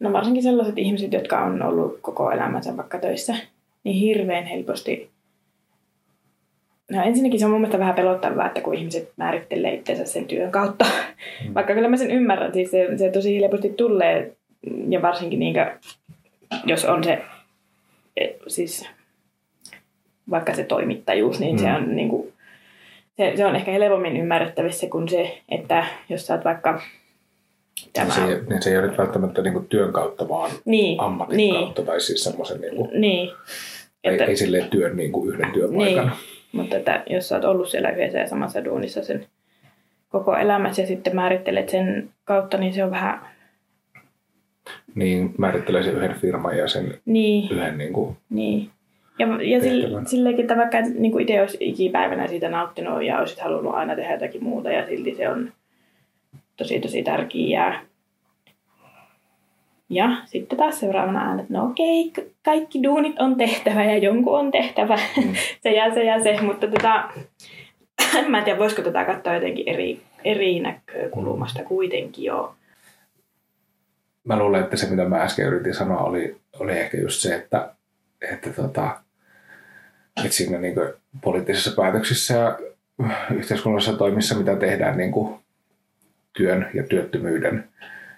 no varsinkin sellaiset ihmiset, jotka on ollut koko elämänsä vaikka töissä, niin hirveän helposti No ensinnäkin se on mun mielestä vähän pelottavaa, että kun ihmiset määrittelee itsensä sen työn kautta. Mm. Vaikka kyllä mä sen ymmärrän, siis se, se tosi helposti tulee, ja varsinkin niinkö, jos on se, e, siis vaikka se toimittajuus, niin se Mm. on niinku, se, se on ehkä helpommin ymmärrettävissä kuin se, että jos sä oot vaikka Niin se, ei- niin se ei ole nyt välttämättä niin kuin työn kautta, vaan niin, ammatin niin, kautta tai siis semmoisen niin kuin, niin. ei, Että- ei silleen työn niin kuin yhden työpaikan. Niin, mutta että jos sä oot ollut siellä yhdessä ja samassa duunissa sen koko elämässä ja sitten määrittelet sen kautta, niin se on vähän Niin määrittelee sen yhden firman ja sen niin, yhden niin kuin, niin. Ja, ja sille, silleenkin, että vaikka niin itse olisi ikipäivänä siitä nauttinut ja olisit halunnut aina tehdä jotakin muuta ja silti se on tosi tosi tärkeää. Ja sitten taas seuraavana aina, että no okei, ka- kaikki duunit on tehtävä ja jonkun on tehtävä Mm. <laughs> se ja se ja se, mutta tota, en mä tiedä, voisiko tätä katsoa jotenkin eri, eri näkökulmasta kuitenkin jo. mä luulen, että se mitä mä äsken yritin sanoa oli, oli ehkä just se, että, että, tota, että siinä niin poliittisissa päätöksissä ja yhteiskunnallisissa toimissa, mitä tehdään niin kuin työn ja työttömyyden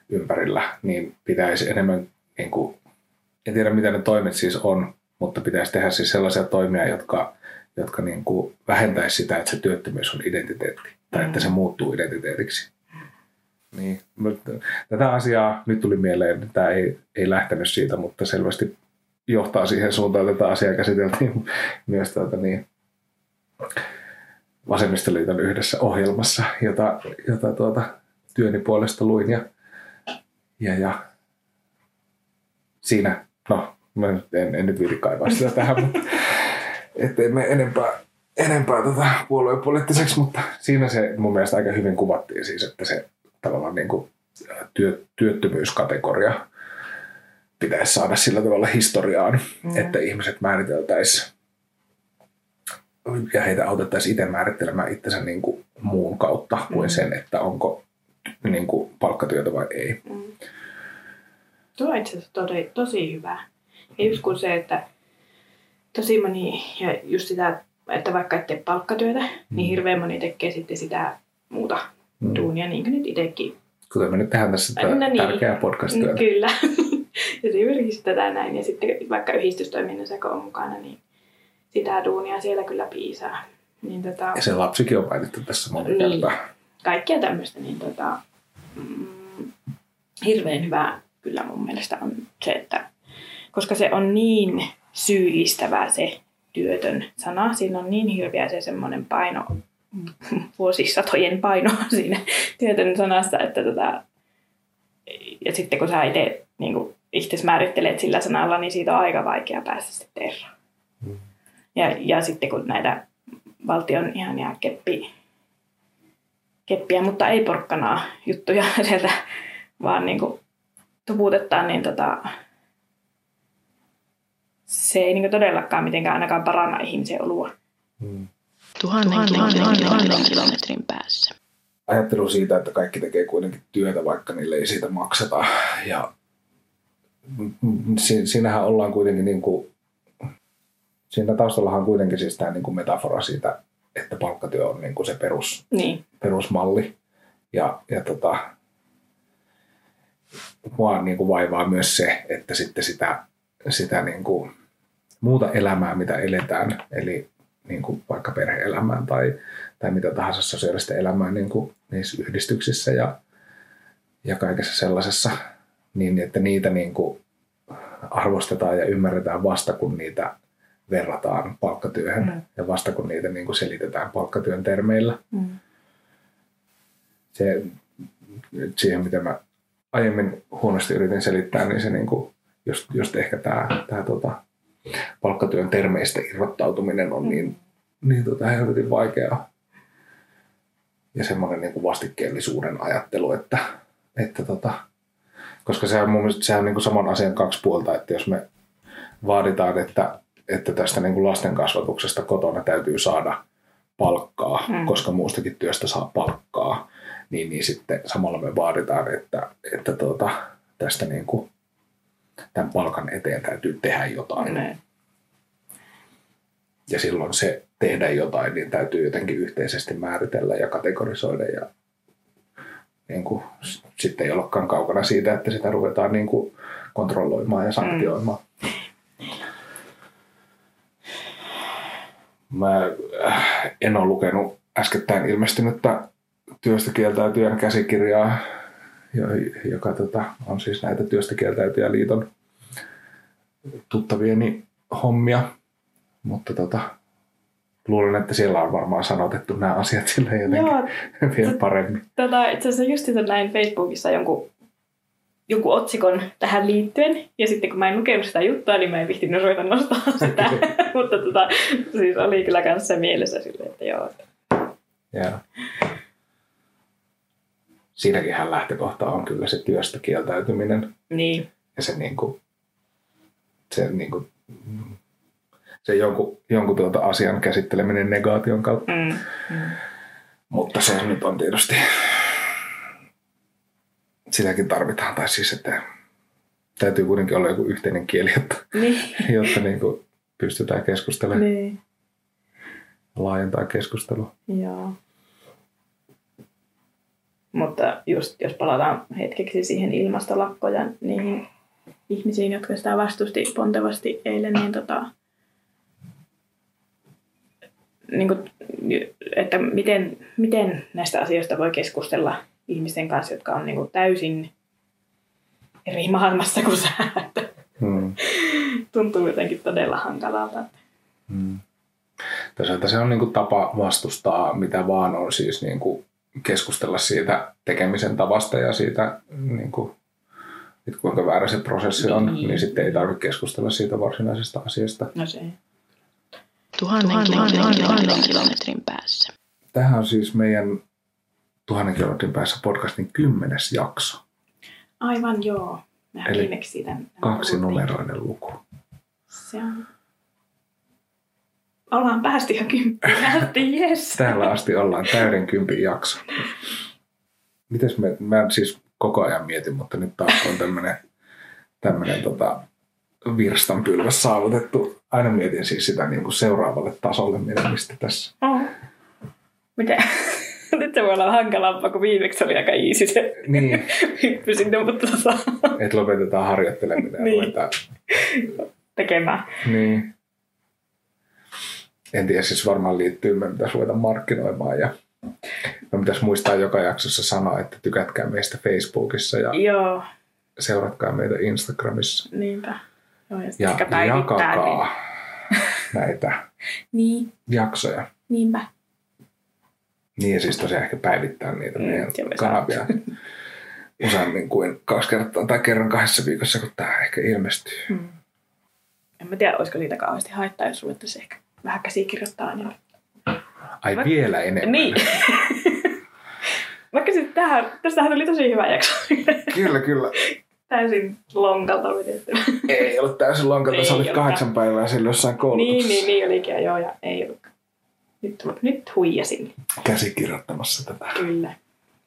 ympärillä, niin pitäisi enemmän, niin kuin, en tiedä mitä ne toimet siis on, mutta pitäisi tehdä siis sellaisia toimia, jotka, jotka niin kuin vähentäisi sitä, että se työttömyys on identiteetti tai että se muuttuu identiteetiksi. Niin, mutta tätä asiaa nyt tuli mieleen, että tämä ei, ei lähtenyt siitä, mutta selvästi johtaa siihen suuntaan, että tätä asiaa käsiteltiin <laughs> myös tuota, niin, Vasemmistoliiton yhdessä ohjelmassa, jota, jota tuota, työni puolesta luin. Ja, ja, ja siinä, no, mä en, en nyt viiti kaivaa sitä tähän, mutta ettei me enempää, enempää tota puoluepoliittiseksi, mutta siinä se mun mielestä aika hyvin kuvattiin siis, että se tavallaan niin kuin työ, työttömyyskategoria pitäisi saada sillä tavalla historiaan, mm. että ihmiset määriteltäisiin ja heitä autettaisiin itse määrittelemään itsensä niin kuin muun kautta kuin Mm. sen, että onko niin kuin palkkatyötä vai ei. Mm. Tuo on itse asiassa tosi, tosi hyvä. Ja just kun se, että tosi moni, ja just sitä, että vaikka et tee palkkatyötä, mm. niin hirveän moni tekee sitten sitä muuta Mm. duunia, niin kuin nyt itsekin. Kuten me nyt tehdään tässä No niin. tärkeää podcast-työtä. Kyllä. <laughs> Esimerkiksi tätä näin. Ja sitten vaikka yhdistystoiminnassa kun on mukana, niin sitä duunia siellä kyllä piisaa. Niin tota, Ja se lapsikin on mainittu tässä monta Niin. kertaa. Kaikkea tämmöistä, niin tota, mm, hirveän hyvä kyllä mun mielestä on se, että koska se on niin syyllistävää se työtön sana, siinä on niin hirveä se semmoinen paino, vuosisatojen paino <laughs> siinä työtön sanassa, että tota, ja sitten kun sä itse niin itse määrittelet sillä sanalla, niin siitä on aika vaikea päästä sitten eroon. Mm. Ja, ja sitten kun näitä valtion ihania keppi, keppiä, mutta ei porkkanaa juttuja <laughs> sieltä, vaan niin kuin tuputetaan, niin tota, se ei niin todellakaan mitenkään ainakaan paranna ihmisen olua. Mm. Tuhannen, tuhannen, tuhannen, tuhannen kilometrin päässä. ajattelu siitä, että kaikki tekee kuitenkin työtä, vaikka niille ei siitä makseta. Ja si- siinähän ollaan kuitenkin niin kuin, siinä taustallahan on kuitenkin siis tämä niin kuin metafora siitä, että palkkatyö on niin kuin se perus, Niin. perusmalli. Ja, ja tota, mua niin kuin vaivaa myös se, että sitten sitä, sitä niin kuin muuta elämää, mitä eletään, eli niin kuin vaikka perhe-elämään tai, tai mitä tahansa sosiaalista elämää niin kuin niissä yhdistyksissä ja, ja kaikessa sellaisessa, niin että niitä niin kuin arvostetaan ja ymmärretään vasta, kun niitä verrataan palkkatyöhön Mm. ja vasta kun niitä niin kuin selitetään palkkatyön termeillä. Mm. Se, siihen, mitä mä aiemmin huonosti yritin selittää, niin se niin kuin, just, just ehkä tämä, tämä tota, palkkatyön termeistä irrottautuminen on niin, niin tota, helvetin vaikeaa. Ja semmoinen niin kuin vastikkeellisuuden ajattelu, että, että tota, koska se on mun mielestä se on niin kuin saman asian kaksi puolta, että jos me vaaditaan, että, että tästä niin kuin lasten kasvatuksesta kotona täytyy saada palkkaa, Mm. mm. koska muustakin työstä saa palkkaa, niin, niin sitten samalla me vaaditaan, että, että tuota, tästä niin kuin, tämän palkan eteen täytyy tehdä jotain. Näin. Ja silloin se tehdä jotain, niin täytyy jotenkin yhteisesti määritellä ja kategorisoida. Ja niin kuin, sitten ei olekaan kaukana siitä, että sitä ruvetaan niin kuin kontrolloimaan ja sanktioimaan. Mä äh, en ole lukenut äskettäin ilmestynyttä työstä kieltäytyjän käsikirjaa, jo- joka tota, on siis näitä työstä kieltäytyjä liiton tuttavieni hommia. Mutta tota, luulen, että siellä on varmaan sanotettu nämä asiat sille jotenkin Joo, <laughs> vielä paremmin. tota, itse asiassa just näin Facebookissa jonkun, jonkun otsikon tähän liittyen. Ja sitten kun mä en lukenut sitä juttua, niin mä en vihtinyt ruveta nostaa <laughs> sitä. Mutta tota, siis oli kyllä kanssa mielessä silleen, että joo. Ja siinäkinhän lähtökohta on kyllä se työstä kieltäytyminen Niin, ja se, niin kuin, se, niin kuin, se jonkun, jonkun tuota asian käsitteleminen negaation kautta. mm, mm. Mutta se nyt on tietysti, sitäkin tarvitaan. Tai siis, että täytyy kuitenkin olla joku yhteinen kieli, jotta, niin, <laughs> jotta niin kuin pystytään keskustelemaan, niin, laajentaa keskustelua. joo. Mutta just jos palataan hetkeksi siihen ilmastolakkoon ja niihin ihmisiin, jotka sitä vastusti pontevasti eilen, niin tota, niin kuin, että miten, miten näistä asioista voi keskustella ihmisten kanssa, jotka on niin kuin täysin eri maailmassa kuin sä. Hmm. Tuntuu jotenkin todella hankalalta. Hmm. Toisaalta se on niin kuin tapa vastustaa mitä vaan on siis niin kuin keskustella siitä tekemisen tavasta ja siitä niin kuin, että kuinka väärä se prosessi on, Niin. niin, niin sitten ei tarvitse keskustella siitä varsinaisesta asiasta. No se. Tuhannen, kilometrin, tuhannen kilometrin päässä. Tähän on siis meidän tuhannen kilometrin päässä podcastin kymmenes jakso. Aivan joo. Mehän Eli viimeksi siitä Kaksi numeroinen luku. Se on... Ollaan päästy jo kymppiin asti, <laughs> jes. Täällä asti ollaan täyden kympin jakso. Mites me, mä siis koko ajan mietin, mutta nyt taas on tämmönen, tämmönen tota, virstanpylväs saavutettu. Aina mietin siis sitä niin kuin seuraavalle tasolle menemistä tässä. Oh. Mitä? <laughs> Nyt se voi olla hankalampaa, kun viimeksi oli aika easy se Niin, <laughs> hyppy sinne, mutta tota, että lopetetaan harjoitteleminen ja Niin. ruvetaan. tekemään. Niin. En tiedä, siis varmaan liittyy, me pitäisi ruveta markkinoimaan ja me pitäisi muistaa joka jaksossa sanoa, että tykätkää meistä Facebookissa ja Joo, seuratkaa meitä Instagramissa. niinpä. Joo, ja, Ja päivittää, jakakaa <laughs> näitä Niin, jaksoja. niinpä. Niin siis tosiaan ehkä päivittää niitä Mm, meidän kanavia <laughs> useammin kuin kaksi kertaa tai kerran kahdessa viikossa, kun tämä ehkä ilmestyy. Hmm. En mä tiedä, olisiko siitä kauheasti haittaa, jos ruvettaisiin ehkä vähän käsikirjoittaa. Niin... Ai Mä- vielä enemmän. niin. <laughs> Vaikka sitten tähän, tästähän oli tosi hyvä jakso. Kyllä, kyllä. Täysin lonkalta vedetty. Ei ollut täysin lonkalta, se oli kahdeksan päivää silloin jossain niin, koulutuksessa. niin, niin olikin. ja Joo, ja ei ollut. Nyt, nyt huijasin. käsikirjoittamassa tätä. Kyllä.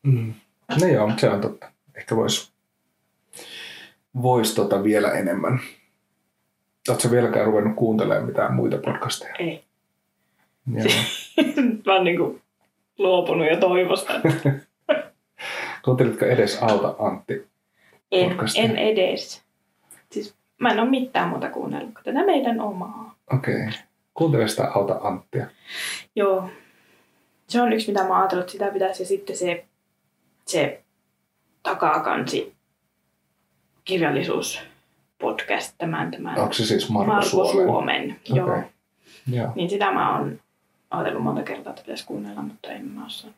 Mm. No joo, mutta se on totta. Ehkä voisi vois tota vielä enemmän, Oletko vieläkään ruvennut kuuntelemaan mitään muita podcasteja? Ei. Joo. <laughs> Mä oon niinku luopunut jo toivosta. <laughs> Kuuntelitko edes Auta Antti? En, Podcastia. en edes. Siis mä en ole mitään muuta kuunnellut kuin tätä meidän omaa. Okei. Okay. Kuuntele sitä Auta Anttia. Joo. Se on yksi, mitä mä ajatellut, että sitä pitäisi. Ja sitten se, se takakansi kirjallisuus podcast, tämän, tämän Onko se siis Marko, Marko Suomen? Suomen. Okei. Joo. Joo. Niin sitä mä oon ajatellut monta kertaa, että pitäisi kuunnella, mutta en mä osaa.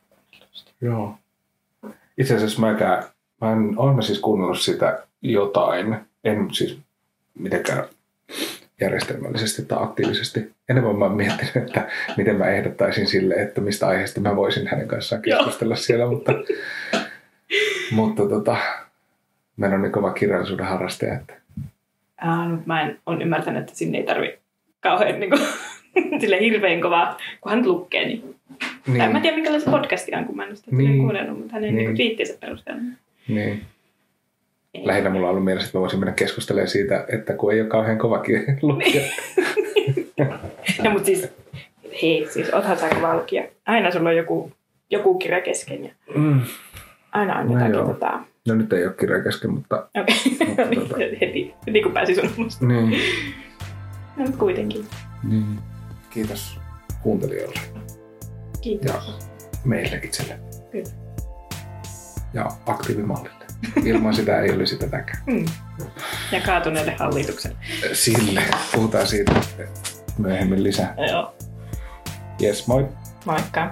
Joo. Itse asiassa mäkään, mä en, olen mä siis kuunnellut sitä jotain, en siis mitenkään järjestelmällisesti tai aktiivisesti. Enemmän mä oon miettinyt, että miten mä ehdottaisin sille, että mistä aiheesta mä voisin hänen kanssaan Joo. keskustella siellä, mutta, mutta tota, mä en ole niin kova kirjallisuuden harrastaja, että Äh, mutta mä en on ymmärtänyt, että sinne ei tarvi kauhean niin kuin, <laughs> sille hirveän kovaa, kun hän lukee. Niin. niin. En mä tiedä, minkälainen se podcasti on, kun mä en ole sitä Niin. kuunnellut, mutta hänen Niin. niin. viittiensä perusteella. niin. Lähinnä mulla on ollut mielessä, että mä voisin mennä keskustelemaan siitä, että kun ei ole kauhean kova <laughs> lukija. No, mutta siis, hei, siis oothan sä kova lukija. Aina sulla on joku, joku kirja kesken ja Mm. aina on No jotakin joo. tota... No nyt ei ole kirja kesken, mutta Okei, Mutta okay. <laughs> tota- heti, heti kun pääsi sun musta. niin. No, mutta kuitenkin. niin. Kiitos kuuntelijoille Kiitos. ja meille itselle. Kyllä. Ja aktiivimallille. Ilman sitä ei olisi tätäkään. Mm. Ja kaatuneelle hallitukselle. Sille. Puhutaan siitä myöhemmin lisää. Joo. Yes, moi. Moikka.